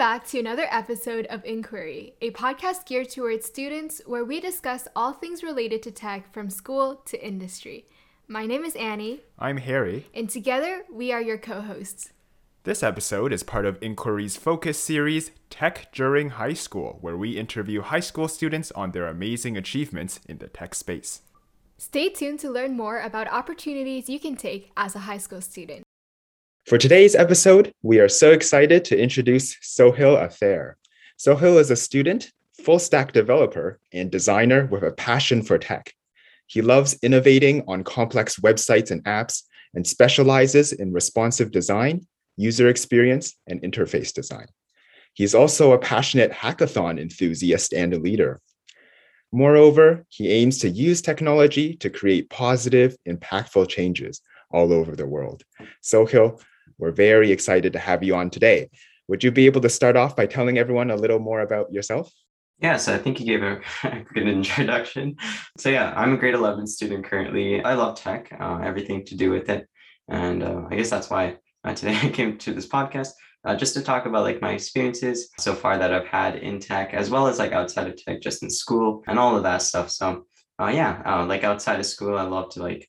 back to another episode of Inquiry, a podcast geared towards students where we discuss all things related to tech from school to industry. My name is Annie. I'm Harry. And together, we are your co hosts. This episode is part of Inquiry's focus series, Tech During High School, where we interview high school students on their amazing achievements in the tech space. Stay tuned to learn more about opportunities you can take as a high school student. For today's episode, we are so excited to introduce Sohil Athair. Sohil is a student, full stack developer, and designer with a passion for tech. He loves innovating on complex websites and apps and specializes in responsive design, user experience, and interface design. He's also a passionate hackathon enthusiast and a leader. Moreover, he aims to use technology to create positive, impactful changes all over the world. Sohil, we're very excited to have you on today. Would you be able to start off by telling everyone a little more about yourself? Yeah, so I think you gave a good introduction. So yeah, I'm a grade 11 student currently. I love tech, uh, everything to do with it. And uh, I guess that's why uh, today I came to this podcast uh, just to talk about like my experiences so far that I've had in tech, as well as like outside of tech, just in school and all of that stuff. So uh, yeah, uh, like outside of school, I love to like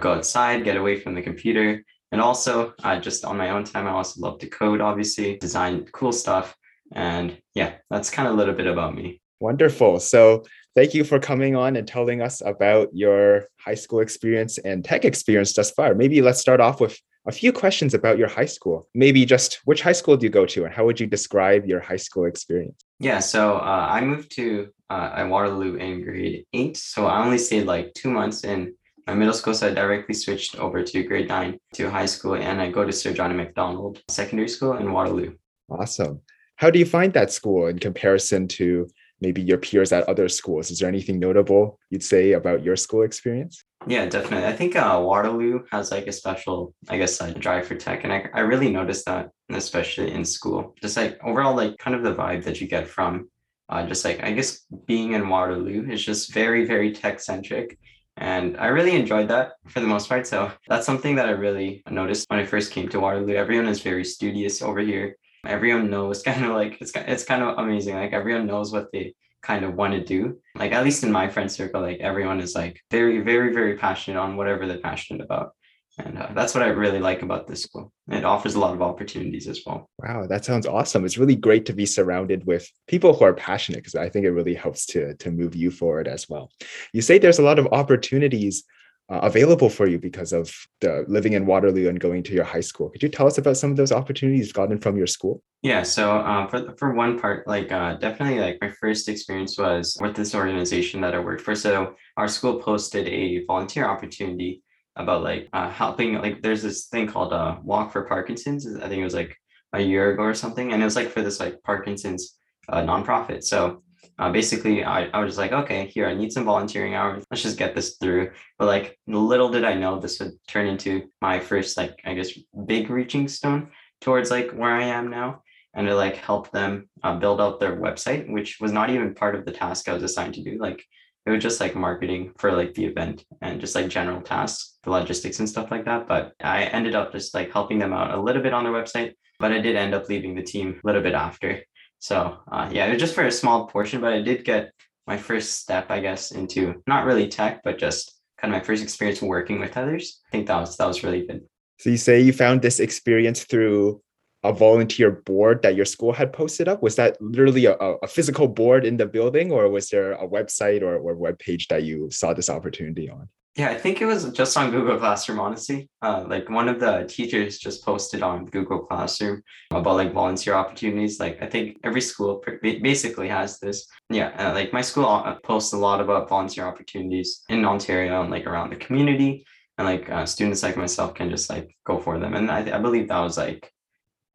go outside, get away from the computer, and also, uh, just on my own time, I also love to code, obviously, design cool stuff. And yeah, that's kind of a little bit about me. Wonderful. So, thank you for coming on and telling us about your high school experience and tech experience thus far. Maybe let's start off with a few questions about your high school. Maybe just which high school do you go to and how would you describe your high school experience? Yeah, so uh, I moved to uh, Waterloo in grade eight. So I only stayed like two months in my middle school, so I directly switched over to grade nine to high school, and I go to Sir John Macdonald Secondary School in Waterloo. Awesome. How do you find that school in comparison to maybe your peers at other schools? Is there anything notable you'd say about your school experience? Yeah, definitely. I think uh, Waterloo has like a special, I guess, uh, drive for tech, and I, I really noticed that, especially in school. Just like overall, like kind of the vibe that you get from, uh, just like I guess being in Waterloo is just very, very tech centric, and I really enjoyed that for the most part. So that's something that I really noticed when I first came to Waterloo. Everyone is very studious over here. Everyone knows kind of like it's it's kind of amazing. Like everyone knows what they kind of want to do. Like at least in my friend circle, like everyone is like very, very, very passionate on whatever they're passionate about. And uh, that's what I really like about this school. It offers a lot of opportunities as well. Wow, that sounds awesome. It's really great to be surrounded with people who are passionate because I think it really helps to, to move you forward as well. You say there's a lot of opportunities uh, available for you because of the living in Waterloo and going to your high school. Could you tell us about some of those opportunities you've gotten from your school? Yeah, so uh, for for one part, like uh, definitely, like my first experience was with this organization that I worked for. So our school posted a volunteer opportunity about like uh, helping like there's this thing called uh walk for parkinson's i think it was like a year ago or something and it was like for this like parkinson's uh, nonprofit. So uh, basically I, I was just like okay here i need some volunteering hours. Let's just get this through. But like little did i know this would turn into my first like i guess big reaching stone towards like where i am now and to like help them uh, build out their website which was not even part of the task i was assigned to do. Like it was just like marketing for like the event and just like general tasks, the logistics and stuff like that. But I ended up just like helping them out a little bit on their website, but I did end up leaving the team a little bit after. So uh, yeah, it was just for a small portion, but I did get my first step, I guess, into not really tech, but just kind of my first experience working with others. I think that was that was really good. So you say you found this experience through a volunteer board that your school had posted up? Was that literally a, a physical board in the building, or was there a website or, or web page that you saw this opportunity on? Yeah, I think it was just on Google Classroom, honestly. Uh, like one of the teachers just posted on Google Classroom about like volunteer opportunities. Like I think every school basically has this. Yeah, uh, like my school uh, posts a lot about volunteer opportunities in Ontario and like around the community. And like uh, students like myself can just like go for them. And I, I believe that was like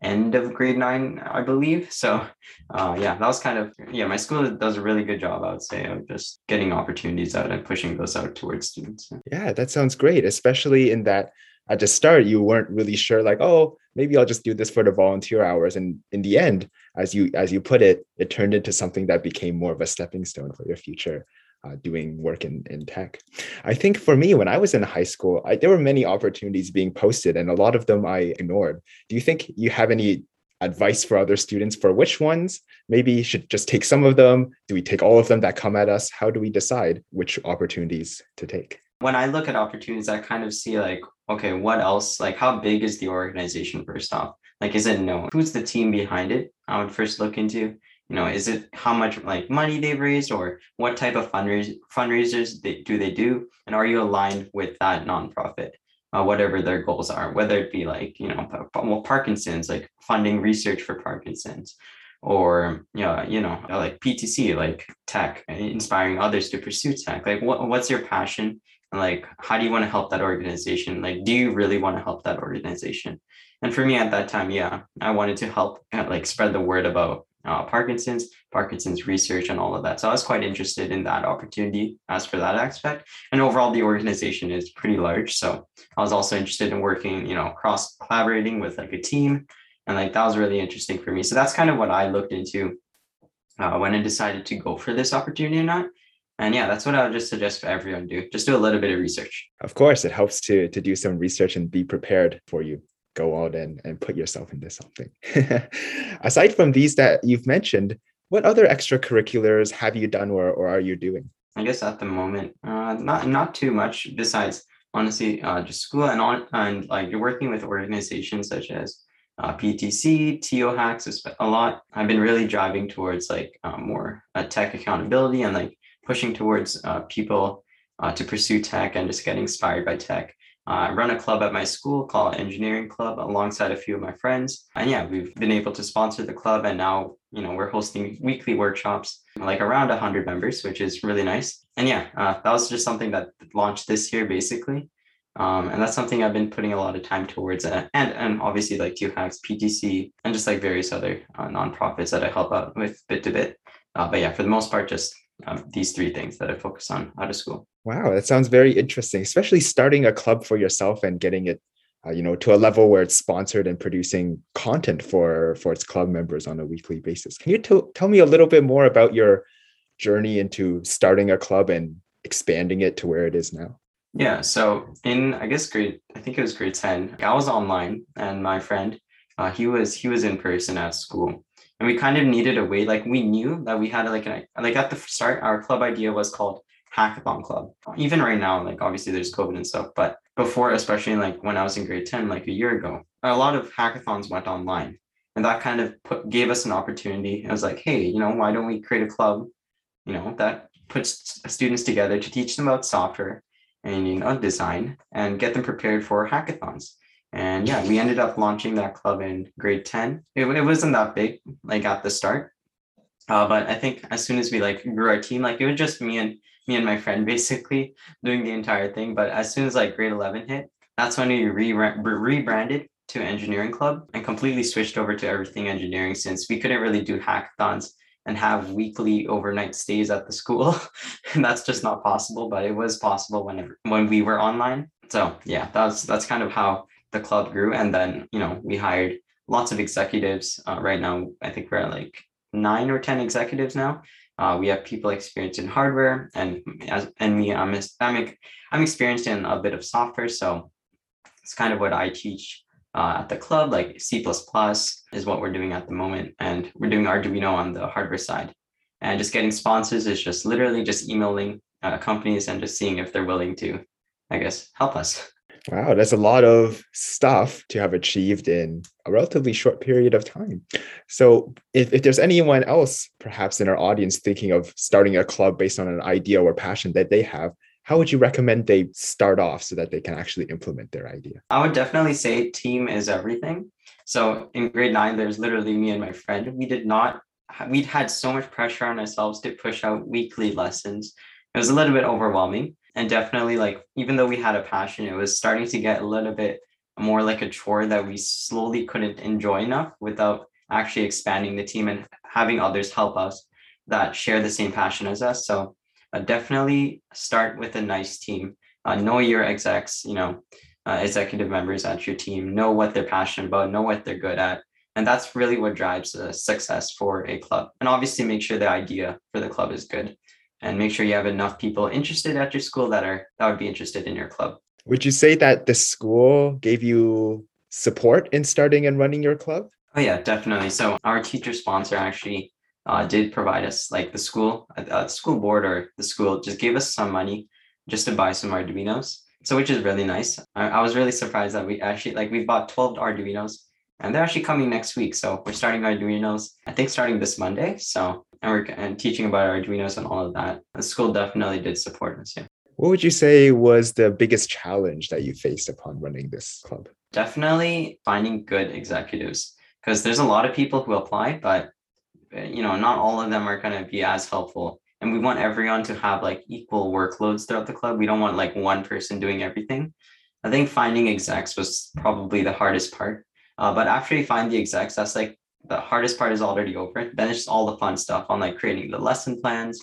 end of grade nine, I believe. So, uh, yeah, that was kind of yeah. My school does a really good job, I would say, of just getting opportunities out and pushing those out towards students. Yeah, that sounds great, especially in that at the start you weren't really sure, like, oh, maybe I'll just do this for the volunteer hours, and in the end, as you as you put it, it turned into something that became more of a stepping stone for your future uh, doing work in, in tech. I think for me, when I was in high school, I, there were many opportunities being posted, and a lot of them I ignored. Do you think you have any advice for other students for which ones maybe should just take some of them do we take all of them that come at us how do we decide which opportunities to take when i look at opportunities i kind of see like okay what else like how big is the organization first off like is it known? who's the team behind it i would first look into you know is it how much like money they've raised or what type of fundraisers fundraisers they, do they do? And are you aligned with that nonprofit? Uh, whatever their goals are whether it be like you know well parkinson's like funding research for parkinson's or you know, you know like ptc like tech inspiring others to pursue tech. Like what, what's your passion? And like how do you want to help that organization? Like do you really want to help that organization? And for me at that time yeah i wanted to help uh, like spread the word about uh, Parkinson's, Parkinson's research, and all of that. So I was quite interested in that opportunity as for that aspect. And overall, the organization is pretty large. So I was also interested in working, you know, cross collaborating with like a team. And like that was really interesting for me. So that's kind of what I looked into uh, when I decided to go for this opportunity or not. And yeah, that's what I would just suggest for everyone do. Just do a little bit of research. Of course, it helps to to do some research and be prepared for you go out and, and put yourself into something. Aside from these that you've mentioned, what other extracurriculars have you done or, or are you doing? I guess at the moment, uh, not not too much besides honestly uh, just school and on and like you're working with organizations such as uh, PTC, TO hacks a lot. I've been really driving towards like uh, more uh, tech accountability and like pushing towards uh, people to pursue tech and just get inspired by tech. I run a club at my school called Engineering Club alongside a few of my friends. And yeah, we've been able to sponsor the club and now, you know, we're hosting weekly workshops, like around 100 members, which is really nice. And yeah, uh, that was just something that launched this year basically. Um, and that's something I've been putting a lot of time towards, uh, and and obviously like TO Hacks, PTC, and just like various other uh, nonprofits that I help out with bit to bit. Uh, but yeah, for the most part, just um, these three things that I focus on out of school. Wow, that sounds very interesting, especially starting a club for yourself and getting it, uh, you know, to a level where it's sponsored and producing content for for its club members on a weekly basis. Can you t- tell me a little bit more about your journey into starting a club and expanding it to where it is now? Yeah, so in I guess grade, I think it was grade ten. I was online, and my friend, uh, he was he was in person at school, and we kind of needed a way like we knew that we had like an like at the start our club idea was called hackathon club even right now like obviously there's covid and stuff but before especially like when i was in grade 10 like a year ago a lot of hackathons went online and that kind of put, gave us an opportunity it was like hey you know why don't we create a club you know that puts students together to teach them about software and you know design and get them prepared for hackathons and yeah, we ended up launching that club in grade 10. It, it wasn't that big, like at the start. Uh, but I think as soon as we like grew our team, like it was just me and me and my friend basically doing the entire thing. But as soon as like grade 11 hit, that's when we re- rebranded to engineering club and completely switched over to everything engineering since we couldn't really do hackathons and have weekly overnight stays at the school. And that's just not possible but it was possible whenever when we were online. So yeah that's that's kind of how the club grew. And then you know we hired lots of executives. Uh, right now i think we're like nine or ten executives now uh, we have people experienced in hardware and as and me i'm i'm, I'm experienced in a bit of software so it's kind of what i teach uh, at the club like c++ is what we're doing at the moment and we're doing arduino on the hardware side. And just getting sponsors is just literally just emailing uh, companies and just seeing if they're willing to i guess help us Wow, that's a lot of stuff to have achieved in a relatively short period of time. So, if, if there's anyone else, perhaps in our audience, thinking of starting a club based on an idea or passion that they have, how would you recommend they start off so that they can actually implement their idea? I would definitely say team is everything. So, in grade nine, there's literally me and my friend. We did not, we'd had so much pressure on ourselves to push out weekly lessons. It was a little bit overwhelming and definitely like even though we had a passion it was starting to get a little bit more like a chore that we slowly couldn't enjoy enough without actually expanding the team and having others help us that share the same passion as us. So uh, definitely start with a nice team. Uh, know your execs you know uh, executive members at your team. Know what they're passionate about know what they're good at. And that's really what drives the success for a club. And obviously make sure the idea for the club is good and make sure you have enough people interested at your school that are that would be interested in your club. Would you say that the school gave you support in starting and running your club? Oh yeah, definitely. So our teacher sponsor actually uh, did provide us like the school, uh, school board or the school just gave us some money just to buy some Arduinos. So which is really nice. I, I was really surprised that we actually like we bought 12 Arduinos and they're actually coming next week. So we're starting Arduinos, I think starting this Monday. So and and teaching about Arduinos and all of that. The school definitely did support us. Yeah. What would you say was the biggest challenge that you faced upon running this club? Definitely finding good executives because there's a lot of people who apply, but you know, not all of them are going to be as helpful. And we want everyone to have like equal workloads throughout the club. We don't want like one person doing everything. I think finding execs was probably the hardest part. Uh, but after you find the execs, that's like the hardest part is already over. Then it's just all the fun stuff on like creating the lesson plans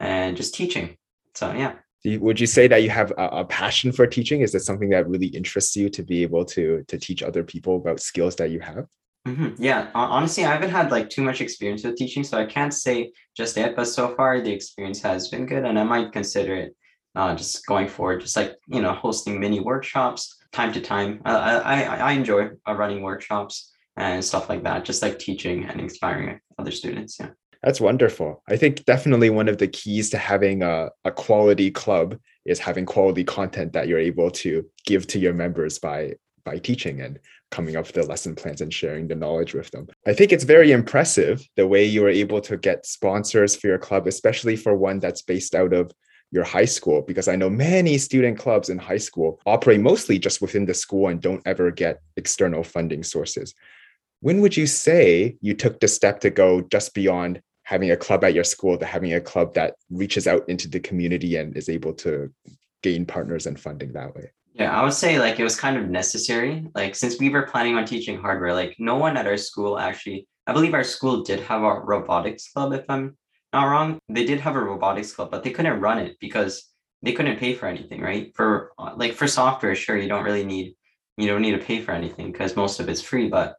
and just teaching. So yeah. Would you say that you have a, a passion for teaching? Is it something that really interests you to be able to to teach other people about skills that you have? Mm-hmm. Yeah, honestly, I haven't had like too much experience with teaching, so I can't say just yet. But so far, the experience has been good, and I might consider it uh, just going forward, just like you know, hosting mini workshops time to time. I I, I enjoy uh, running workshops and stuff like that, just like teaching and inspiring other students. Yeah, that's wonderful. I think definitely one of the keys to having a, a quality club is having quality content that you're able to give to your members by by teaching and coming up with the lesson plans and sharing the knowledge with them. I think it's very impressive the way you were able to get sponsors for your club, especially for one that's based out of your high school, because I know many student clubs in high school operate mostly just within the school and don't ever get external funding sources. When would you say you took the step to go just beyond having a club at your school to having a club that reaches out into the community and is able to gain partners and funding that way? Yeah, I would say like it was kind of necessary. Like since we were planning on teaching hardware, like no one at our school actually, I believe our school did have a robotics club, if I'm not wrong. They did have a robotics club, but they couldn't run it because they couldn't pay for anything, right? For like for software, sure, you don't really need you don't need to pay for anything because most of it's free, but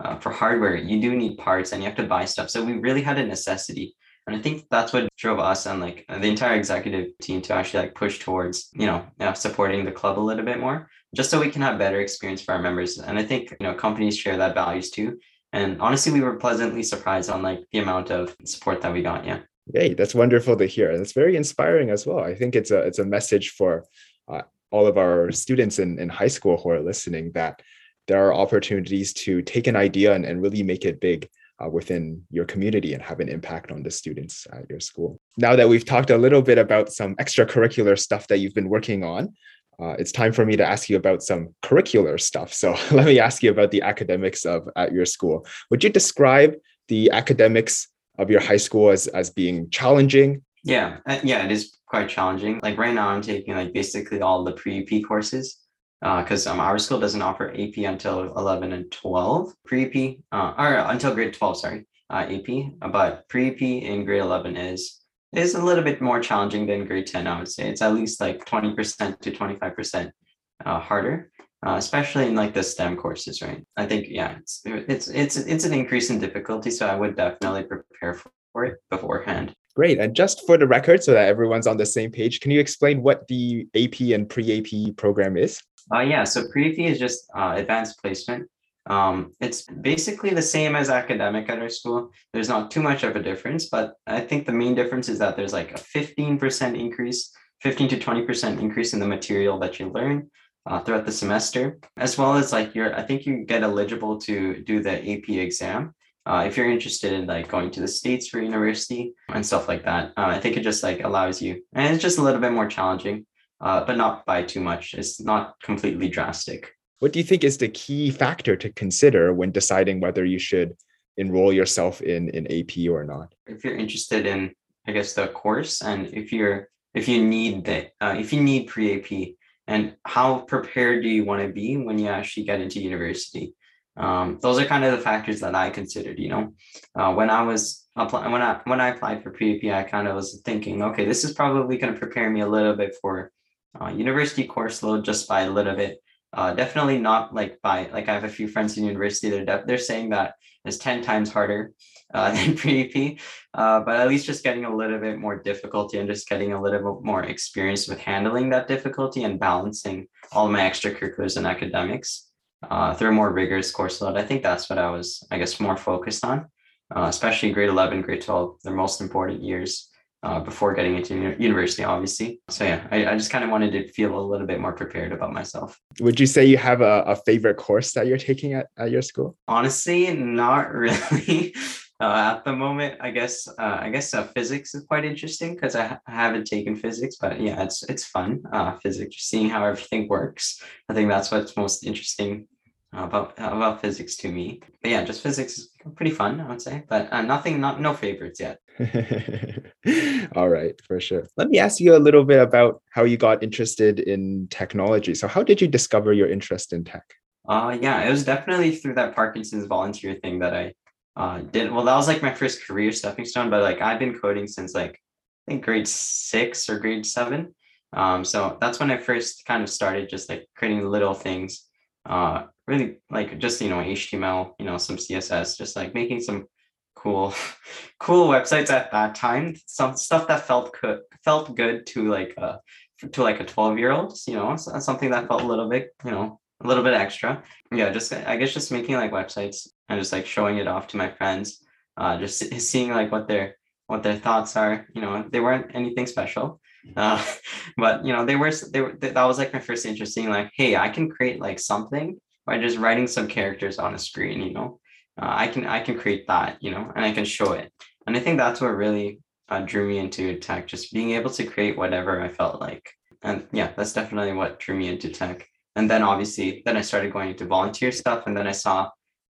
uh, for hardware, you do need parts and you have to buy stuff. So we really had a necessity and I think that's what drove us and like the entire executive team to actually like push towards, you know, supporting the club a little bit more, just so we can have better experience for our members. And I think, you know, companies share that values too. And honestly, we were pleasantly surprised on like the amount of support that we got. Yeah. Yay, that's wonderful to hear. That's very inspiring as well. I think it's a it's a message for uh, all of our students in, in high school who are listening that there are opportunities to take an idea and, and really make it big uh, within your community and have an impact on the students at your school. Now that we've talked a little bit about some extracurricular stuff that you've been working on, uh, it's time for me to ask you about some curricular stuff. So let me ask you about the academics of at your school. Would you describe the academics of your high school as as being challenging? Yeah, uh, yeah, it is quite challenging. Like right now, I'm taking like basically all the pre-AP courses because uh, um, our school doesn't offer AP until 11 and 12 pre-AP, uh, or until grade 12, sorry, uh, AP. But pre-AP in grade 11 is is a little bit more challenging than grade 10. I would say it's at least like 20% to 25% uh, harder, uh, especially in like the STEM courses, right? I think yeah, it's it's it's it's an increase in difficulty, so I would definitely prepare for it beforehand. Great. And just for the record, so that everyone's on the same page, can you explain what the AP and pre AP program is? Uh, yeah, so pre-AP is just uh, advanced placement. Um, it's basically the same as academic at our school. There's not too much of a difference, but I think the main difference is that there's like a 15% increase, 15 to 20% increase in the material that you learn uh, throughout the semester, as well as like you're, I think you get eligible to do the AP exam. Uh, if you're interested in like going to the states for university and stuff like that, uh, I think it just like allows you, and it's just a little bit more challenging uh, but not by too much. It's not completely drastic. What do you think is the key factor to consider when deciding whether you should enroll yourself in in AP or not? If you're interested in, I guess, the course, and if you're if you need the uh, if you need pre AP, and how prepared do you want to be when you actually get into university? Um, those are kind of the factors that I considered. You know, uh, when I was applying, when I when I applied for pre AP, I kind of was thinking, okay, this is probably going to prepare me a little bit for uh, university course load just by a little bit. Uh, definitely not like by like I have a few friends in university. They're they're saying that it's ten times harder uh, than pre-AP, uh, but at least just getting a little bit more difficulty and just getting a little bit more experience with handling that difficulty and balancing all my extracurriculars and academics. uh, through a more rigorous course load. I think that's what I was, I guess, more focused on, uh, especially grade 11, grade 12, the most important years uh, before getting into university, obviously. So yeah, I, I just kind of wanted to feel a little bit more prepared about myself. Would you say you have a, a favorite course that you're taking at, at your school? Honestly, not really. Uh, at the moment, I guess uh, I guess uh, physics is quite interesting because I, ha- I, haven't taken physics, but yeah, it's it's fun. Uh, physics, seeing how everything works. I think that's what's most interesting about about physics to me. But yeah, just physics is pretty fun, I would say. But uh, nothing, not no favorites yet. All right, for sure. Let me ask you a little bit about how you got interested in technology. So, how did you discover your interest in tech? Uh, yeah, it was definitely through that Parkinson's volunteer thing that I uh did. Well, that was like my first career stepping stone. But like I've been coding since like I think grade six or grade seven. Um, so that's when I first kind of started just like creating little things uh really like just you know html you know some css just like making some cool cool websites at that time. Some stuff that felt good felt good to like uh to like a 12 year old you know something that felt a little bit you know a little bit extra. Yeah just i guess just making like websites and just like showing it off to my friends uh just seeing like what their what their thoughts are you know they weren't anything special uh, but you know they were they were that was like my first interesting like hey i can create like something by just writing some characters on a screen you know uh, i can i can create that you know and i can show it and i think that's what really uh, drew me into tech just being able to create whatever i felt like and yeah that's definitely what drew me into tech and then obviously then i started going into volunteer stuff and then i saw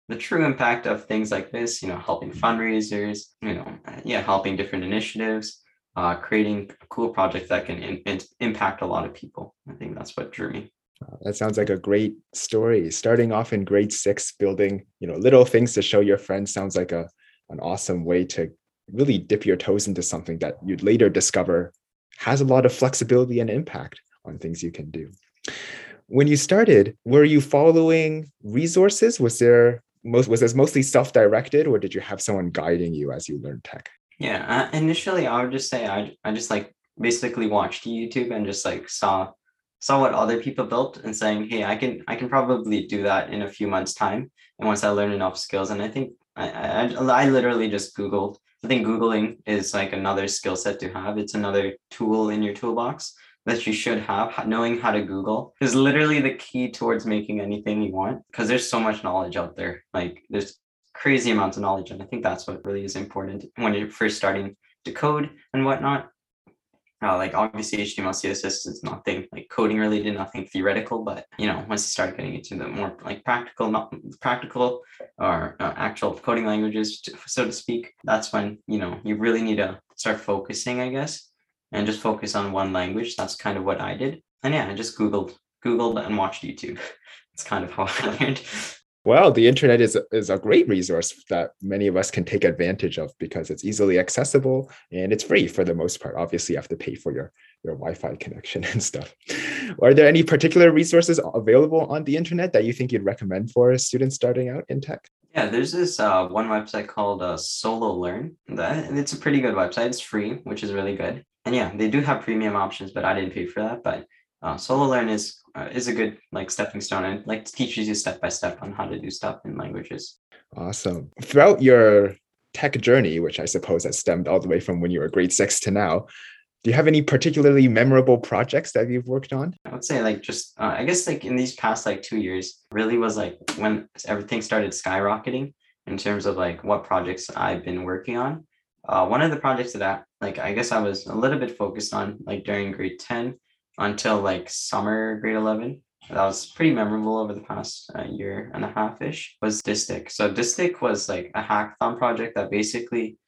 the true impact of things like this you know helping fundraisers you know yeah helping different initiatives uh, creating a cool project that can in, in, impact a lot of people. I think that's what drew me. That sounds like a great story. Starting off in grade six, building you know little things to show your friends sounds like a an awesome way to really dip your toes into something that you'd later discover has a lot of flexibility and impact on things you can do. When you started, were you following resources? Was there most was this mostly self-directed, or did you have someone guiding you as you learned tech? Yeah, uh, initially I would just say I I just like basically watched YouTube and just like saw saw what other people built and saying, hey, I can I can probably do that in a few months time. And once I learn enough skills, and I think I I, I literally just Googled. I think Googling is like another skill set to have. It's another tool in your toolbox that you should have. Knowing how to Google is literally the key towards making anything you want because there's so much knowledge out there. Like there's crazy amounts of knowledge. And I think that's what really is important when you're first starting to code and whatnot. Uh, like obviously HTML, CSS is nothing like coding related, nothing theoretical. But you know, once you start getting into the more like practical, not practical or uh, actual coding languages, so to speak, that's when you know you really need to start focusing, I guess, and just focus on one language. That's kind of what I did. And yeah, I just googled, googled, and watched YouTube. It's kind of how I learned. Well, the internet is, is a great resource that many of us can take advantage of because it's easily accessible and it's free for the most part. Obviously, you have to pay for your, your Wi-Fi connection and stuff. Are there any particular resources available on the internet that you think you'd recommend for students starting out in tech? Yeah, there's this uh, one website called uh, Solo Learn. That it's a pretty good website. It's free, which is really good. And yeah, they do have premium options, but I didn't pay for that. But uh, solo learn is uh, is a good like stepping stone. And like teaches you step by step on how to do stuff in languages. Awesome. Throughout your tech journey which i suppose has stemmed all the way from when you were grade six to now do you have any particularly memorable projects that you've worked on? I would say like just uh, i guess like in these past like two years really was like when everything started skyrocketing in terms of like what projects i've been working on. Uh, one of the projects that I, like i guess i was a little bit focused on like during grade 10 until like summer grade 11 that was pretty memorable over the past uh, year and a half ish was Distic. So Distic was like a hackathon project that basically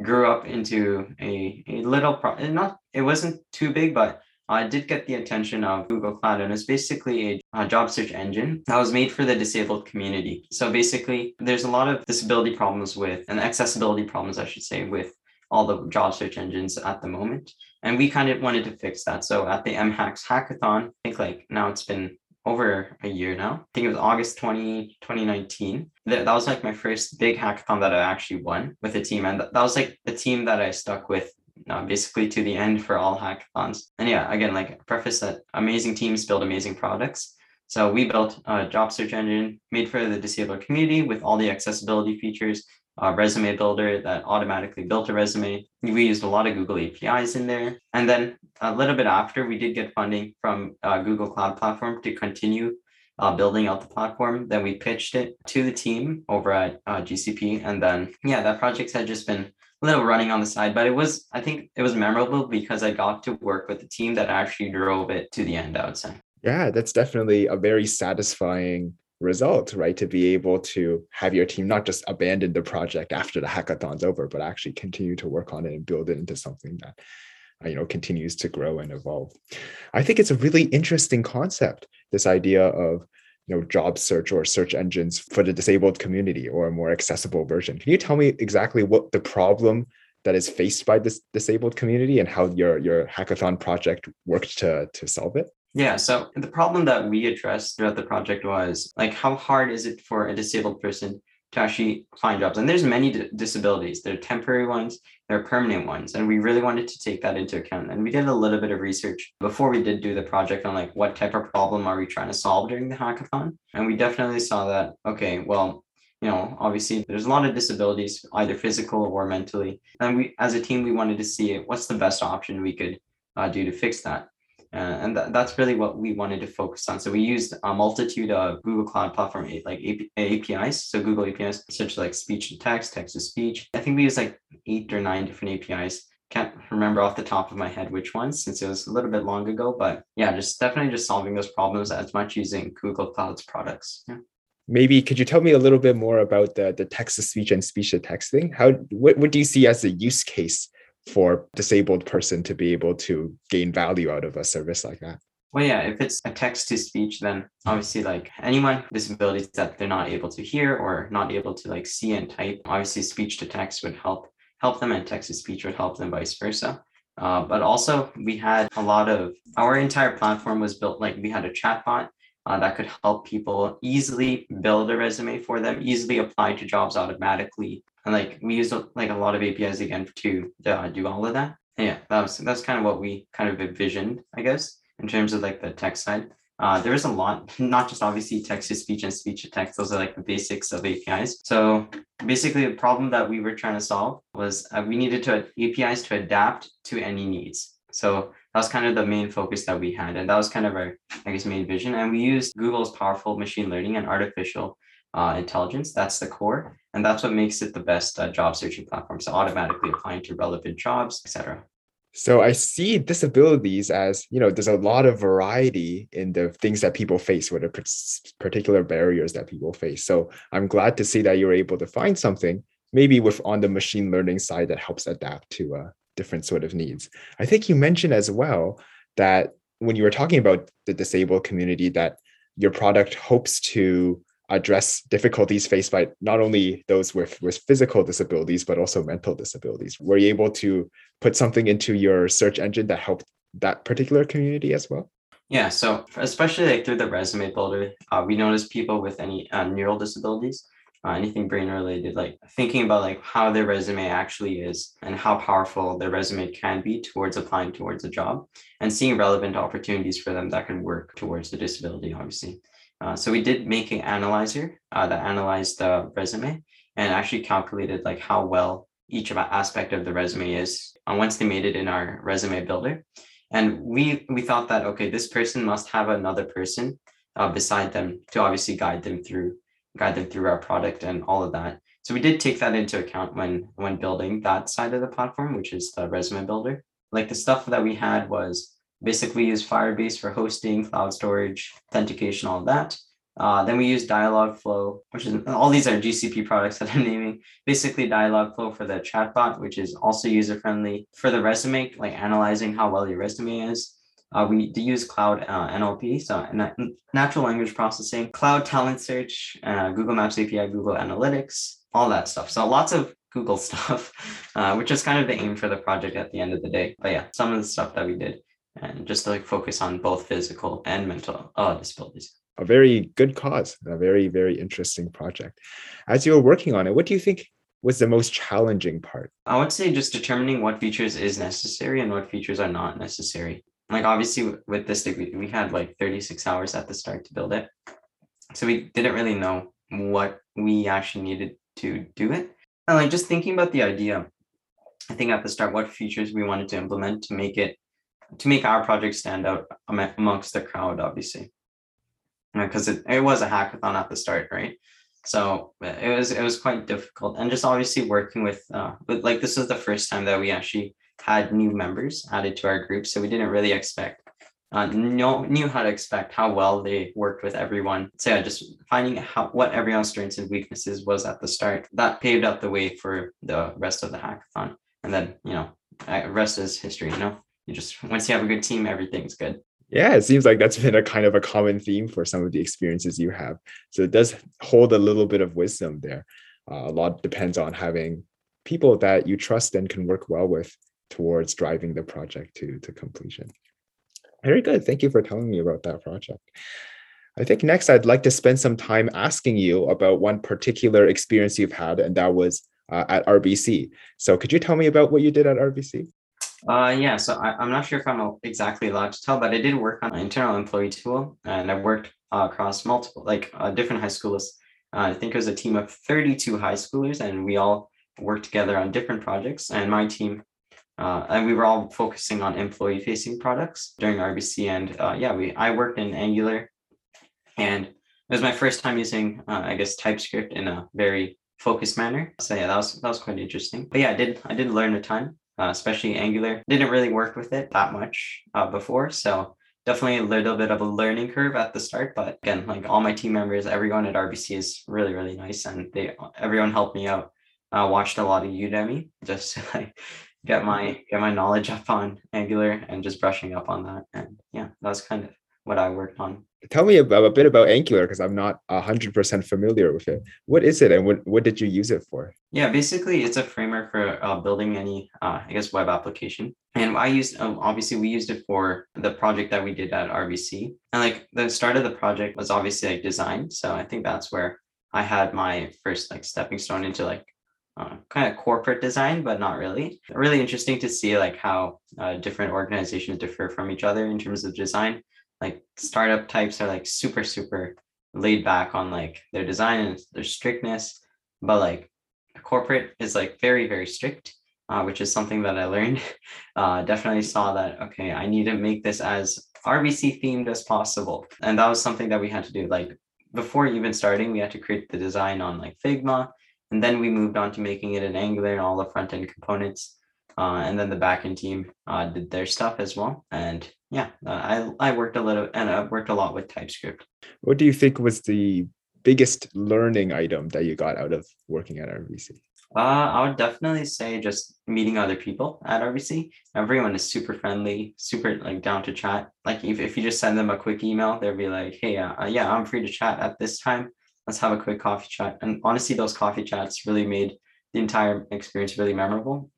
grew up into a, a little pro not it wasn't too big but I did get the attention of Google Cloud and it's basically a, a job search engine that was made for the disabled community. So basically there's a lot of disability problems with and accessibility problems I should say with all the job search engines at the moment. And we kind of wanted to fix that. So at the MHacks hackathon, I think like now it's been over a year now. I think it was August 20, 2019. That, that was like my first big hackathon that I actually won with a team. And that, was like the team that I stuck with uh, basically to the end for all hackathons. And yeah, again, like preface that amazing teams build amazing products. So we built a job search engine made for the disabled community with all the accessibility features, a resume builder that automatically built a resume. We used a lot of Google APIs in there. And then a little bit after, we did get funding from uh, Google Cloud Platform to continue uh, building out the platform. Then we pitched it to the team over at uh, GCP. And then, yeah, that project had just been a little running on the side, but it was, I think it was memorable because I got to work with the team that actually drove it to the end, I would say. Yeah, that's definitely a very satisfying result, right? To be able to have your team not just abandon the project after the hackathon's over, but actually continue to work on it and build it into something that uh, you know continues to grow and evolve. I think it's a really interesting concept. This idea of you know job search or search engines for the disabled community or a more accessible version. Can you tell me exactly what the problem that is faced by this disabled community and how your your hackathon project worked to to solve it? Yeah, so the problem that we addressed throughout the project was like how hard is it for a disabled person to actually find jobs? And there's many d- disabilities. There are temporary ones, there are permanent ones, and we really wanted to take that into account. And we did a little bit of research before we did do the project on like what type of problem are we trying to solve during the hackathon? And we definitely saw that okay, well, you know, obviously there's a lot of disabilities, either physical or mentally. And we, as a team, we wanted to see what's the best option we could uh, do to fix that. Uh, and th- that's really what we wanted to focus on. So we used a multitude of Google Cloud Platform like APIs, so Google APIs, such as like speech to text, text to speech. I think we used like eight or nine different APIs. Can't remember off the top of my head which ones since it was a little bit long ago, but yeah, just definitely just solving those problems as much using Google Cloud's products. Yeah. Maybe could you tell me a little bit more about the, the text to speech and speech to text thing? How what, what do you see as the use case for disabled person to be able to gain value out of a service like that. Well yeah if it's a text to speech then obviously like anyone with disabilities that they're not able to hear or not able to like see and type obviously speech to text would help help them and text to speech would help them vice versa. Uh, but also we had a lot of our entire platform was built like we had a chatbot uh, that could help people easily build a resume for them, easily apply to jobs automatically. And like we use like a lot of APIs again to uh, do all of that. And yeah, that was that's kind of what we kind of envisioned, I guess, in terms of like the tech side. Uh, there is a lot, not just obviously text to speech and speech to text. Those are like the basics of APIs. So basically, the problem that we were trying to solve was uh, we needed to APIs to adapt to any needs. So that was kind of the main focus that we had. And that was kind of our, I guess, main vision. And we used Google's powerful machine learning and artificial uh, intelligence. That's the core. And that's what makes it the best uh, job searching platform. So automatically applying to relevant jobs, etc. So I see disabilities as, you know, there's a lot of variety in the things that people face, what are particular barriers that people face. So I'm glad to see that you're able to find something maybe with on the machine learning side that helps adapt to uh, different sort of needs. I think you mentioned as well that when you were talking about the disabled community, that your product hopes to address difficulties faced by not only those with, with physical disabilities, but also mental disabilities. Were you able to put something into your search engine that helped that particular community as well? Yeah, so especially like through the resume builder, uh, we noticed people with any uh, neural disabilities uh, anything brain related, like thinking about like how their resume actually is and how powerful their resume can be towards applying towards a job and seeing relevant opportunities for them that can work towards the disability, obviously. Uh, so we did make an analyzer uh, that analyzed the resume and actually calculated like how well each aspect of the resume is uh, once they made it in our resume builder. And we we thought that okay, this person must have another person uh, beside them to obviously guide them through them through our product and all of that. So we did take that into account when when building that side of the platform, which is the resume builder. Like the stuff that we had was basically use Firebase for hosting, cloud storage, authentication, all of that. Uh, then we use Dialogflow, which is all these are GCP products that I'm naming. Basically, Dialogflow for the chatbot, which is also user friendly. For the resume, like analyzing how well your resume is. Uh, we use cloud uh, NLP, so natural language processing, cloud talent search, uh, Google Maps API, Google Analytics, all that stuff. So lots of Google stuff, uh, which is kind of the aim for the project at the end of the day. But yeah, some of the stuff that we did, and just to like focus on both physical and mental uh, disabilities. A very good cause, a very very interesting project. As you were working on it, what do you think was the most challenging part? I would say just determining what features is necessary and what features are not necessary like obviously with this we, we had like 36 hours at the start to build it. So we didn't really know what we actually needed to do it. And like just thinking about the idea, I think at the start, what features we wanted to implement to make it to make our project stand out amongst the crowd, obviously, because it, it was a hackathon at the start, right? So it was it was quite difficult, and just obviously working with, uh, with like this is the first time that we actually had new members added to our group, so we didn't really expect uh, know, knew how to expect how well they worked with everyone. So yeah, just finding how what everyone's strengths and weaknesses was at the start. That paved out the way for the rest of the hackathon. And then, you know, rest is history, you know? You just once you have a good team, everything's good. Yeah, it seems like that's been a kind of a common theme for some of the experiences you have. So it does hold a little bit of wisdom there. Uh, a lot depends on having people that you trust and can work well with towards driving the project to, to completion. Very good. Thank you for telling me about that project. I think next I'd like to spend some time asking you about one particular experience you've had, and that was uh, at RBC. So could you tell me about what you did at RBC? Uh, yeah, so I, am not sure if I'm exactly allowed to tell, but I did work on an internal employee tool, and I worked uh, across multiple, like uh, different high schools. Uh, I think it was a team of 32 high schoolers, and we all worked together on different projects. And my team uh, and we were all focusing on employee facing products during RBC. And uh, yeah, we I worked in Angular, and it was my first time using uh, I guess TypeScript in a very focused manner. So yeah, that was that was quite interesting. But yeah, I did I did learn a ton, uh, especially Angular. Didn't really work with it that much uh, before, so definitely a little bit of a learning curve at the start. But again, like all my team members, everyone at RBC is really really nice, and they everyone helped me out. Uh, watched a lot of Udemy just like get my get my knowledge up on Angular and just brushing up on that. And yeah, that's kind of what I worked on. Tell me about a bit about Angular because I'm not hundred percent familiar with it. What is it, and what what did you use it for? Yeah, basically, it's a framework for uh, building any, uh, I guess, web application. And I used, um, obviously, we used it for the project that we did at RBC. And like the start of the project was obviously like design. So I think that's where I had my first like stepping stone into like uh, kind of corporate design, but not really. Really interesting to see like how uh, different organizations differ from each other in terms of design. Like startup types are like super super laid back on like their design and their strictness, but like corporate is like very very strict, uh, which is something that I learned. Uh, definitely saw that okay, I need to make this as RBC themed as possible, and that was something that we had to do. Like before even starting, we had to create the design on like Figma and then we moved on to making it in Angular and all the front end components. Uh, and then the backend team uh, did their stuff as well. And yeah, uh, I I worked a little and I worked a lot with TypeScript. What do you think was the biggest learning item that you got out of working at RBC? Uh, I would definitely say just meeting other people at RBC. Everyone is super friendly, super like down to chat. Like if, if you just send them a quick email, they'll be like, hey, uh, yeah, I'm free to chat at this time let's have a quick coffee chat. And honestly, those coffee chats really made the entire experience really memorable,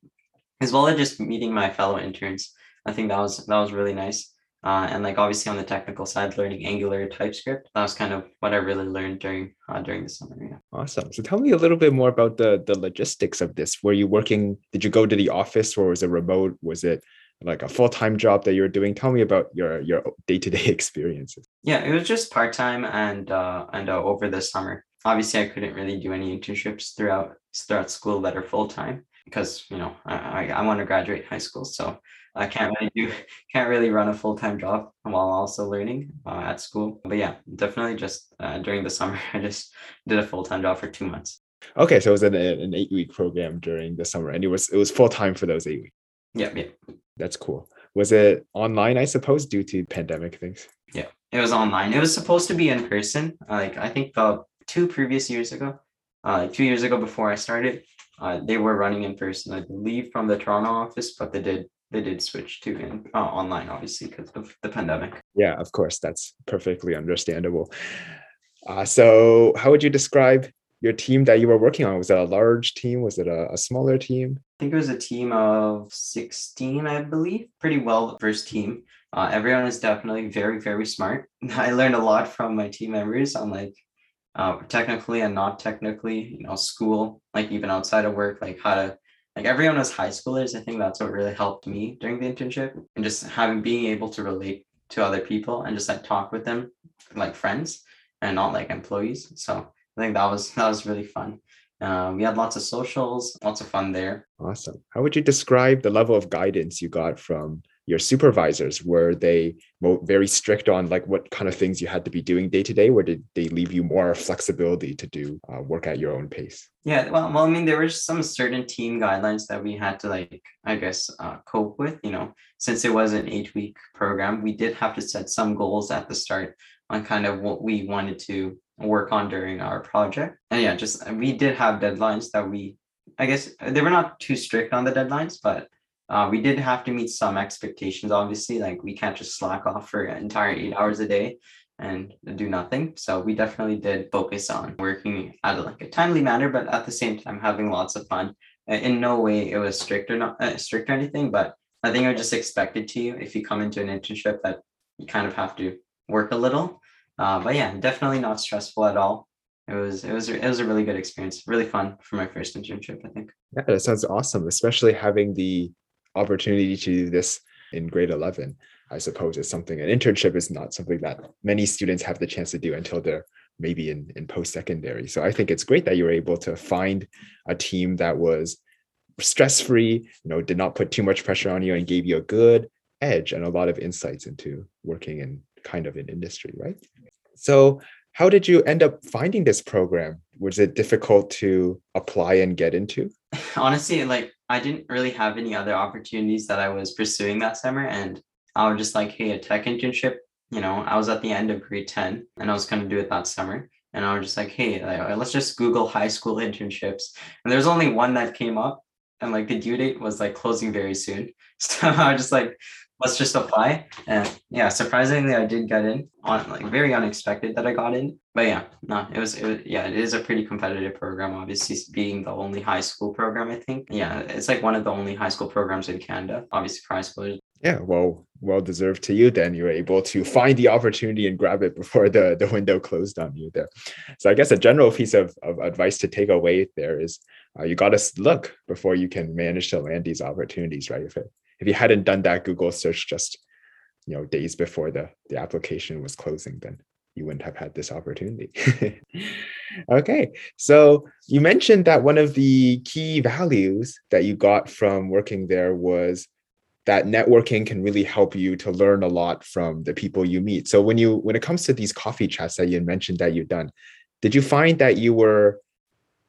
as well as just meeting my fellow interns. I think that was that was really nice. Uh, and like obviously on the technical side, learning Angular TypeScript, that was kind of what I really learned during uh, during the summer. Yeah. Awesome. So tell me a little bit more about the the logistics of this. Were you working? Did you go to the office, or was it remote? Was it like a full-time job that you're doing. Tell me about your your day-to-day experiences. Yeah it was just part-time and uh and uh, over the summer. Obviously i couldn't really do any internships throughout throughout school that are full-time because you know i i, want to graduate high school so i can't really do can't really run a full-time job while also learning uh, at school. But yeah definitely just uh, during the summer i just did a full-time job for two months. Okay so it was an, an eight-week program during the summer and it was it was full-time for those eight weeks. Yeah yeah that's cool. Was it online, I suppose, due to pandemic things? Yeah, it was online. It was supposed to be in person. Like I think the two previous years ago, uh, two years ago before I started, uh, they were running in person. I believe from the Toronto office, but they did they did switch to in uh, online, obviously because of the pandemic. Yeah, of course, that's perfectly understandable. Uh, so, how would you describe your team that you were working on? Was it a large team? Was it a, a smaller team? I think it was a team of 16, I believe. Pretty well versed team. Uh, everyone is definitely very, very smart. I learned a lot from my team members on like uh, technically and not technically, you know, school, like even outside of work, like how to like everyone was high schoolers. I think that's what really helped me during the internship and just having being able to relate to other people and just like talk with them like friends and not like employees. So I think that was that was really fun. Uh, we had lots of socials, lots of fun there. Awesome. How would you describe the level of guidance you got from your supervisors? Were they very strict on like what kind of things you had to be doing day to day, or did they leave you more flexibility to do uh, work at your own pace? Yeah, well, well, I mean, there were some certain team guidelines that we had to like, I guess, uh, cope with. You know, since it was an eight week program, we did have to set some goals at the start on kind of what we wanted to work on during our project. And yeah, just we did have deadlines that we, I guess they were not too strict on the deadlines, but uh, we did have to meet some expectations. Obviously, like we can't just slack off for an entire eight hours a day and do nothing. So we definitely did focus on working at like a timely manner, but at the same time having lots of fun. In no way it was strict or not uh, strict or anything, but I think I just expected to you if you come into an internship that you kind of have to work a little. Uh, but yeah, definitely not stressful at all. It was it was it was a really good experience, really fun for my first internship. I think. Yeah, that sounds awesome, especially having the opportunity to do this in grade eleven. I suppose is something an internship is not something that many students have the chance to do until they're maybe in, in post-secondary. So I think it's great that you were able to find a team that was stress-free, you know, did not put too much pressure on you and gave you a good edge and a lot of insights into working in kind of an industry, right? So, how did you end up finding this program? Was it difficult to apply and get into? Honestly, like I didn't really have any other opportunities that I was pursuing that summer. And I was just like, hey, a tech internship. You know, I was at the end of grade 10 and I was going to do it that summer. And I was just like, hey, let's just Google high school internships. And there's only one that came up. And like the due date was like closing very soon. So I was just like, let's just apply. And yeah, surprisingly, I did get in on like very unexpected that I got in. But yeah, no, it was, it was yeah, it is a pretty competitive program. Obviously, being the only high school program, I think. Yeah, it's like one of the only high school programs in Canada. Obviously, for high. Yeah, well, well deserved to you. Then you were able to find the opportunity and grab it before the the window closed on you there. So I guess a general piece of, of advice to take away there is uh, you got to look before you can manage to land these opportunities, right? It if you hadn't done that Google search just you know days before the the application was closing, then you wouldn't have had this opportunity. okay, so you mentioned that one of the key values that you got from working there was that networking can really help you to learn a lot from the people you meet. So when you when it comes to these coffee chats that you mentioned that you've done, did you find that you were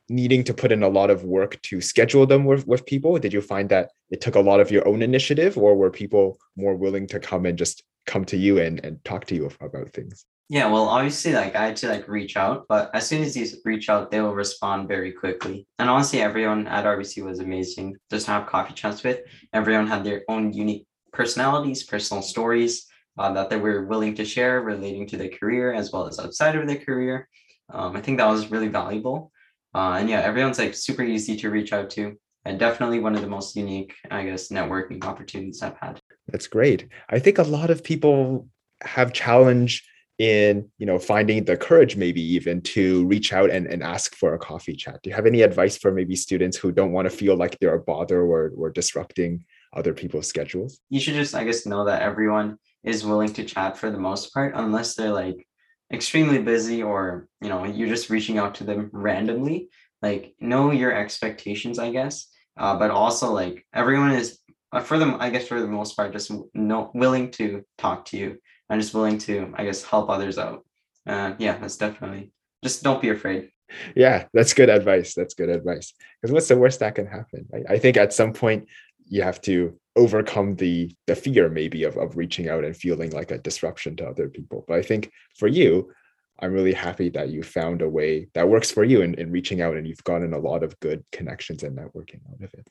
needing to put in a lot of work to schedule them with, with people? Did you find that it took a lot of your own initiative or were people more willing to come and just come to you and, and talk to you about things? Yeah, well, obviously, like I had to like reach out, but as soon as you reach out, they will respond very quickly. And honestly, everyone at RBC was amazing just to have coffee chats with. Everyone had their own unique personalities, personal stories uh, that they were willing to share relating to their career as well as outside of their career. Um, I think that was really valuable. Uh, and yeah, everyone's like super easy to reach out to and definitely one of the most unique, I guess, networking opportunities I've had. That's great. I think a lot of people have challenge in you know finding the courage maybe even to reach out and, and ask for a coffee chat do you have any advice for maybe students who don't want to feel like they're a bother or, or disrupting other people's schedules you should just i guess know that everyone is willing to chat for the most part unless they're like extremely busy or you know you're just reaching out to them randomly like know your expectations i guess. Uh, but also like everyone is uh, for them i guess for the most part just no willing to talk to you and just willing to i guess help others out. Uh, yeah that's definitely just don't be afraid. Yeah that's good advice that's good advice. Because what's the worst that can happen right? i think at some point you have to overcome the the fear maybe of, of reaching out and feeling like a disruption to other people. But i think for you i'm really happy that you found a way that works for you in, in reaching out and you've gotten a lot of good connections and networking out of it.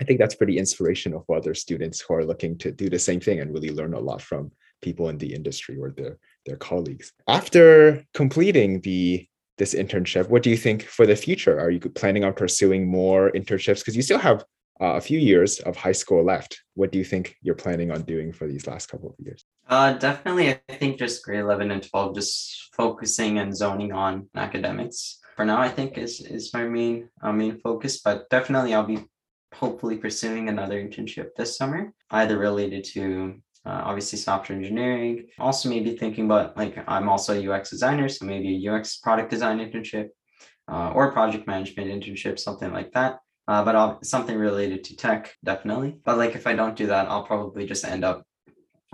I think that's pretty inspirational for other students who are looking to do the same thing and really learn a lot from people in the industry or their their colleagues. After completing the this internship what do you think for the future? Are you planning on pursuing more internships? Because you still have uh, a few years of high school left. What do you think you're planning on doing for these last couple of years? Uh, definitely, I think just grade 11 and 12, just focusing and zoning on academics. For now, I think is is my main uh, main focus. But definitely, I'll be hopefully pursuing another internship this summer, either related to uh, obviously software engineering. Also, maybe thinking about like I'm also a UX designer, so maybe a UX product design internship uh, or project management internship, something like that. Uh, but I'll, something related to tech, definitely. But like if I don't do that, I'll probably just end up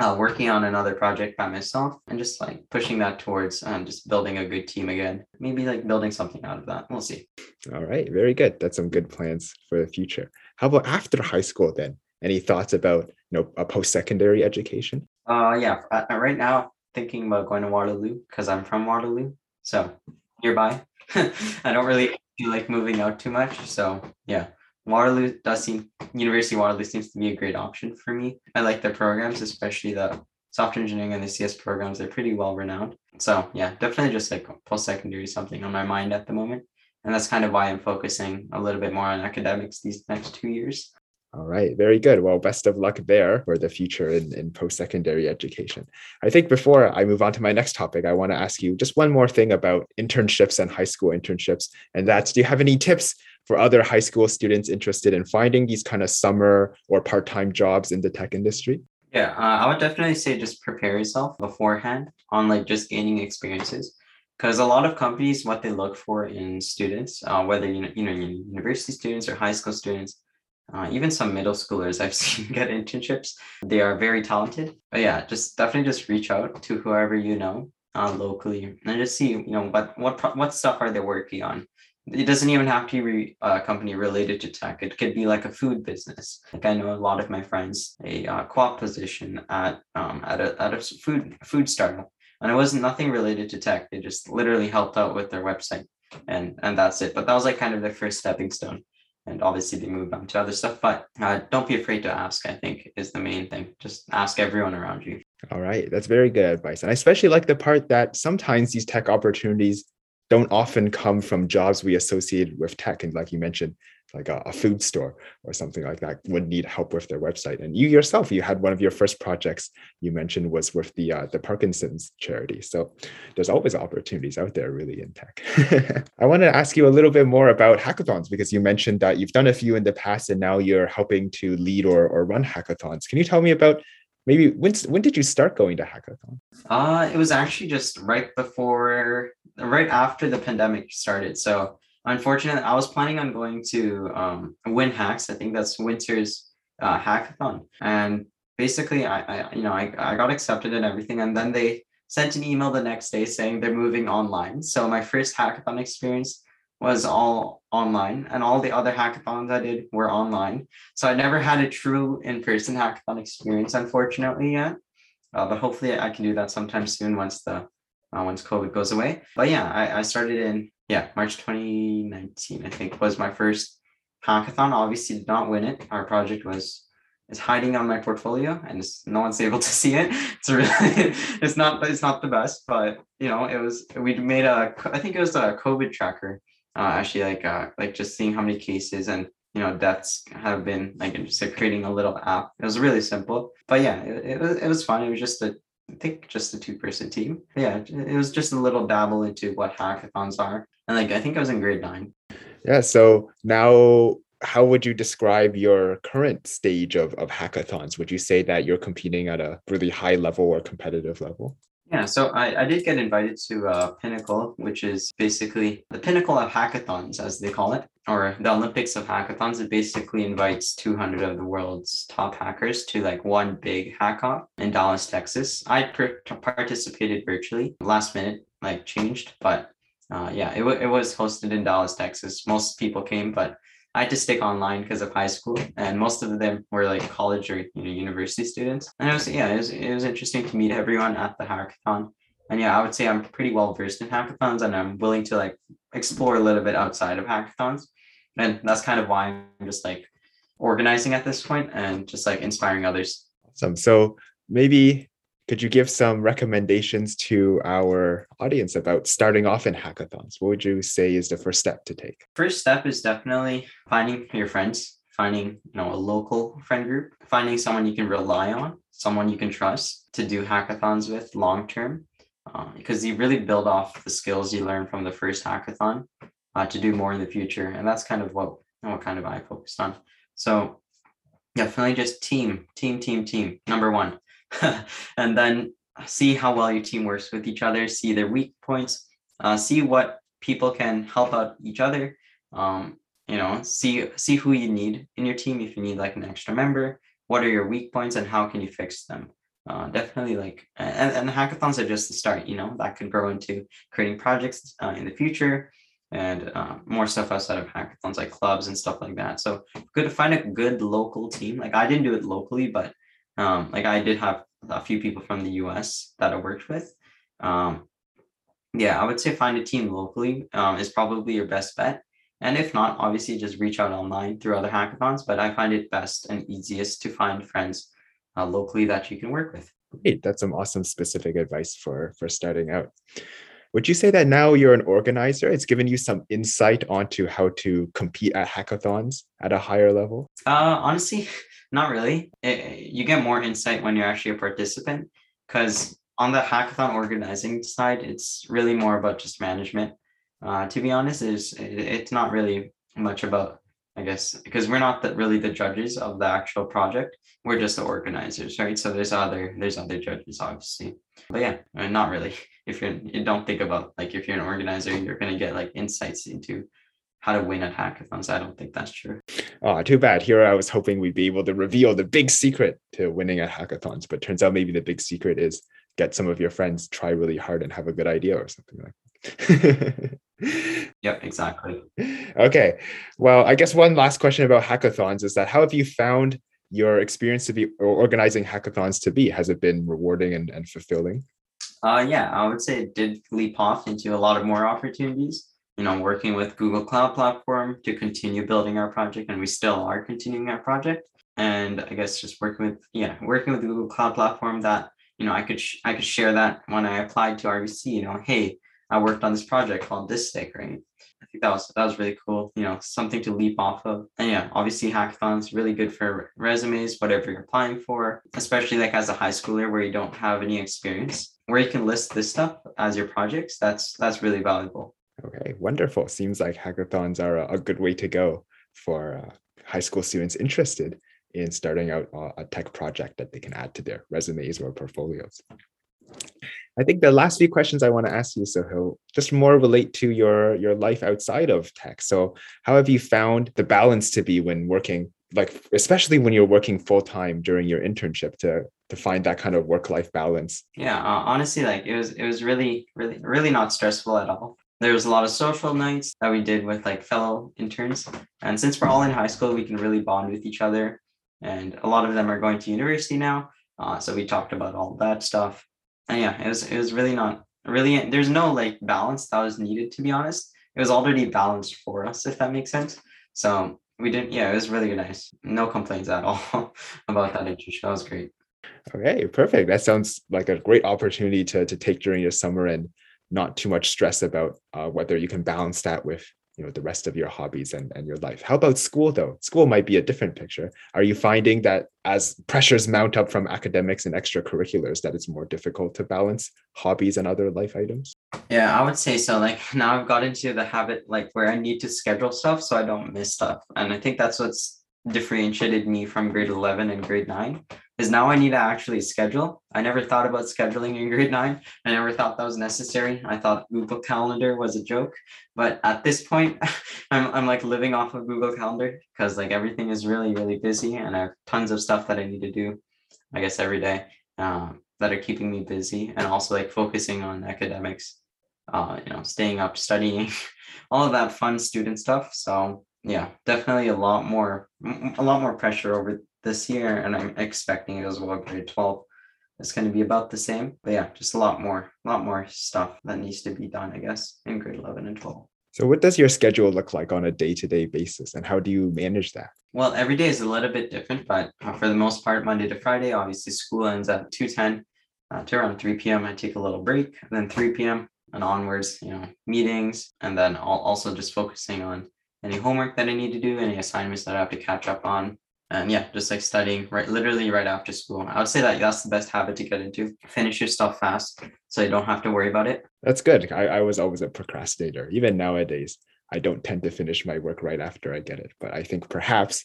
uh, working on another project by myself and just like pushing that towards um, just building a good team again. Maybe like building something out of that. We'll see. All right, very good. That's some good plans for the future. How about after high school then? Any thoughts about you know a post-secondary education? Uh, yeah. Uh, right now, thinking about going to Waterloo because I'm from Waterloo, so nearby. I don't really feel like moving out too much, so yeah, Waterloo does seem University of Waterloo seems to be a great option for me. I like their programs, especially the software engineering and the CS programs. They're pretty well renowned. So yeah, definitely just like post secondary something on my mind at the moment. And that's kind of why I'm focusing a little bit more on academics these next two years. All right, very good. Well, best of luck there for the future in, in post secondary education. I think before I move on to my next topic, I want to ask you just one more thing about internships and high school internships. And that's do you have any tips for other high school students interested in finding these kind of summer or part-time jobs in the tech industry? Yeah, uh, I would definitely say just prepare yourself beforehand on like just gaining experiences because a lot of companies what they look for in students uh, whether you know, you know university students or high school students uh, even some middle schoolers i've seen get internships they are very talented but yeah just definitely just reach out to whoever you know uh, locally and just see you know what what what stuff are they working on it doesn't even have to be a company related to tech. It could be like a food business. Like I know a lot of my friends, a uh, co-op position at um, at a at a food food startup, and it wasn't nothing related to tech. They just literally helped out with their website, and and that's it. But that was like kind of their first stepping stone. And obviously they moved on to other stuff. But uh, don't be afraid to ask. I think is the main thing. Just ask everyone around you. All right, that's very good advice, and I especially like the part that sometimes these tech opportunities don't often come from jobs we associate with tech. And like you mentioned, like a, a, food store or something like that would need help with their website. And you yourself, you had one of your first projects you mentioned was with the uh, the Parkinson's charity. So there's always opportunities out there, really, in tech. I want to ask you a little bit more about hackathons because you mentioned that you've done a few in the past and now you're helping to lead or, or run hackathons. Can you tell me about maybe when when did you start going to hackathon? Uh, it was actually just right before right after the pandemic started. So unfortunately, I was planning on going to um, WinHacks. I think that's Windsor's uh, hackathon, and basically, I, I you know I, I got accepted and everything, and then they sent an email the next day saying they're moving online. So my first hackathon experience was all online and all the other hackathons I did were online. So I never had a true in-person hackathon experience, unfortunately, yet. Uh, but hopefully I can do that sometime soon once the uh, once COVID goes away. But yeah, I, I started in yeah March 2019. I think was my first hackathon. Obviously, did not win it. Our project was is hiding on my portfolio, and no one's able to see it. It's really it's not it's not the best, but you know it was. We made a I think it was a COVID tracker. Uh, actually, like uh, like just seeing how many cases and you know deaths have been like just creating a little app. It was really simple, but yeah, it, it was it was fun. It was just a I think just a two person team. Yeah, it was just a little dabble into what hackathons are. And like, I think I was in grade nine. Yeah. So now, how would you describe your current stage of, of hackathons? Would you say that you're competing at a really high level or competitive level? Yeah, so I, I did get invited to uh, Pinnacle, which is basically the pinnacle of hackathons, as they call it, or the Olympics of hackathons. It basically invites 200 of the world's top hackers to like one big hackathon in Dallas, Texas. I per- participated virtually. Last minute, like changed, but uh, yeah, it, w- it was hosted in Dallas, Texas. Most people came, but I had to stick online because of high school, and most of them were like college or you know university students. And it was yeah, it was it was interesting to meet everyone at the hackathon. And yeah, I would say I'm pretty well versed in hackathons, and I'm willing to like explore a little bit outside of hackathons. And that's kind of why I'm just like organizing at this point and just like inspiring others. Awesome. So maybe could you give some recommendations to our audience about starting off in hackathons? What would you say is the first step to take? First step is definitely finding your friends, finding you know a local friend group, finding someone you can rely on, someone you can trust to do hackathons with long term, uh, because you really build off the skills you learn from the first hackathon uh, to do more in the future, and that's kind of what what kind of I focused on. So definitely just team, team, team, team, number one. and then see how well your team works with each other, see their weak points, uh, see what people can help out each other. Um, you know, see see who you need in your team if you need like an extra member. What are your weak points and how can you fix them? Uh, definitely like and, and hackathons are just the start you know that could grow into creating projects uh, in the future and uh, more stuff outside of hackathons like clubs and stuff like that. So good to find a good local team. Like i didn't do it locally but um, like i did have a few people from the us that i worked with. Um, yeah i would say find a team locally um, is probably your best bet. And if not obviously just reach out online through other hackathons but i find it best and easiest to find friends uh, locally that you can work with. Great. That's some awesome specific advice for for starting out. Would you say that now you're an organizer? It's given you some insight onto how to compete at hackathons at a higher level? Uh, honestly, not really. It, you get more insight when you're actually a participant because on the hackathon organizing side, it's really more about just management. Uh, to be honest, is it's not really much about I guess because we're not the, really the judges of the actual project. We're just the organizers, right? So there's other there's other judges, obviously. But yeah, not really. If you're you don't think about like if you're an organizer, you're gonna get like insights into how to win at hackathons. I don't think that's true. Oh, too bad. Here I was hoping we'd be able to reveal the big secret to winning at hackathons, but turns out maybe the big secret is get some of your friends try really hard and have a good idea or something like that. yep, exactly. Okay. Well, I guess one last question about hackathons is that how have you found your experience to be organizing hackathons to be? Has it been rewarding and, and fulfilling? Uh, yeah, I would say it did leap off into a lot of more opportunities. You know, working with Google Cloud Platform to continue building our project, and we still are continuing our project. And I guess just working with yeah, working with Google Cloud Platform that you know I could sh- I could share that when I applied to RBC. You know, hey, I worked on this project called right? I think that was that was really cool. You know, something to leap off of. And yeah, obviously hackathons really good for resumes, whatever you're applying for, especially like as a high schooler where you don't have any experience, where you can list this stuff as your projects. That's that's really valuable. Okay, wonderful. Seems like hackathons are a, a good way to go for uh, high school students interested in starting out a tech project that they can add to their resumes or portfolios. I think the last few questions I want to ask you, Sohail, just more relate to your your life outside of tech. So, how have you found the balance to be when working, like especially when you're working full time during your internship, to to find that kind of work life balance? Yeah, uh, honestly, like it was it was really really really not stressful at all. There was a lot of social nights that we did with like fellow interns, and since we're all in high school, we can really bond with each other. And a lot of them are going to university now, uh, so we talked about all that stuff and yeah, it was it was really not really there's no like balance that was needed to be honest. It was already balanced for us, if that makes sense. So we didn't yeah, it was really nice. No complaints at all about that internship. That was great. Okay, perfect. That sounds like a great opportunity to to take during your summer and not too much stress about uh, whether you can balance that with you know the rest of your hobbies and, and your life. How about school though? School might be a different picture. Are you finding that as pressures mount up from academics and extracurriculars that it's more difficult to balance hobbies and other life items? Yeah i would say so. Like now i've got into the habit like where i need to schedule stuff so i don't miss stuff. And i think that's what's differentiated me from grade 11 and grade 9 is now I need to actually schedule. I never thought about scheduling in grade 9. I never thought that was necessary. I thought Google Calendar was a joke. But at this point, I'm, I'm like living off of Google Calendar because like everything is really, really busy and I have tons of stuff that I need to do, I guess, every day um, that are keeping me busy and also like focusing on academics, uh, you know, staying up, studying, all of that fun student stuff. So yeah, definitely a lot more a lot more pressure over this year, and I'm expecting it as well. Grade twelve, it's going to be about the same. But yeah, just a lot more, a lot more stuff that needs to be done, I guess, in grade eleven and twelve. So, what does your schedule look like on a day to day basis, and how do you manage that? Well, every day is a little bit different, but uh, for the most part, Monday to Friday, obviously, school ends at two ten uh, to around three p.m. I take a little break, and then three p.m. and onwards, you know, meetings, and then I'll also just focusing on any homework that I need to do, any assignments that I have to catch up on. And yeah, just like studying right literally right after school. I would say that that's the best habit to get into. Finish your stuff fast so you don't have to worry about it. That's good. I, I was always a procrastinator. Even nowadays, I don't tend to finish my work right after I get it. But I think perhaps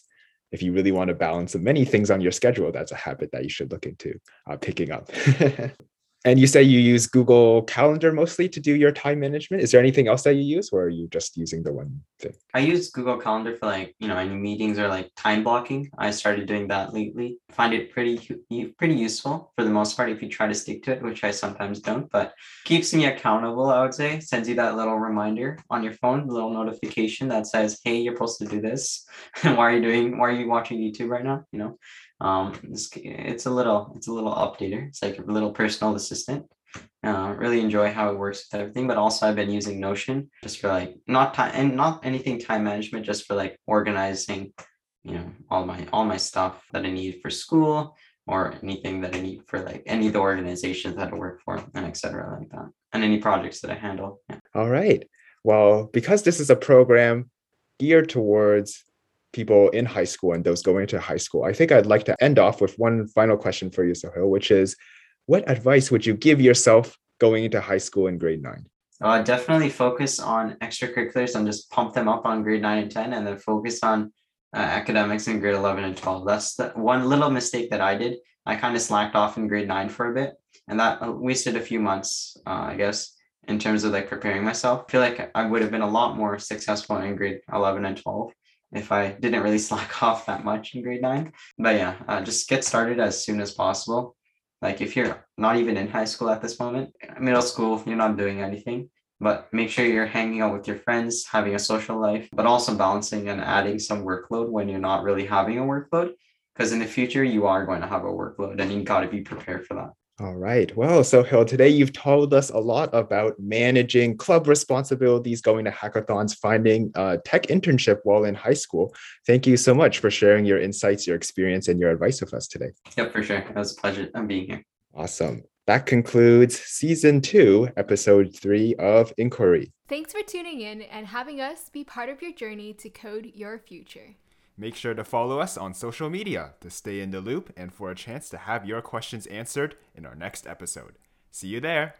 if you really want to balance the many things on your schedule, that's a habit that you should look into uh, picking up. And you say you use Google Calendar mostly to do your time management. Is there anything else that you use, or are you just using the one thing? I use Google Calendar for like you know any meetings or like time blocking. I started doing that lately. Find it pretty pretty useful for the most part if you try to stick to it, which I sometimes don't. But keeps me accountable. I would say sends you that little reminder on your phone, little notification that says, "Hey, you're supposed to do this." And why are you doing? Why are you watching YouTube right now? You know, um, it's, it's a little it's a little updater. It's like a little personal assistant. Uh, really enjoy how it works with everything, but also I've been using Notion just for like not time and not anything time management, just for like organizing, you know, all my all my stuff that I need for school or anything that I need for like any of the organizations that I work for and etc. like that, and any projects that I handle. Yeah. All right. Well, because this is a program geared towards people in high school and those going to high school. I think I'd like to end off with one final question for you, Sohail, which is what advice would you give yourself going into high school in grade nine? Uh, definitely focus on extracurriculars and just pump them up on grade nine and 10, and then focus on uh, academics in grade 11 and 12. That's the one little mistake that I did. I kind of slacked off in grade nine for a bit, and that uh, wasted a few months, uh, I guess, in terms of like preparing myself. I feel like I would have been a lot more successful in grade 11 and 12 if I didn't really slack off that much in grade nine. But yeah, uh, just get started as soon as possible. Like if you're not even in high school at this moment, middle school, you're not doing anything, but make sure you're hanging out with your friends, having a social life, but also balancing and adding some workload when you're not really having a workload. Because in the future, you are going to have a workload and you got to be prepared for that. All right. Well, Sohail, today you've told us a lot about managing club responsibilities, going to hackathons, finding a tech internship while in high school. Thank you so much for sharing your insights, your experience, and your advice with us today. Yep, for sure. It was a pleasure being here. Awesome. That concludes season two, episode three of Inquiry. Thanks for tuning in and having us be part of your journey to code your future. Make sure to follow us on social media to stay in the loop and for a chance to have your questions answered in our next episode. See you there.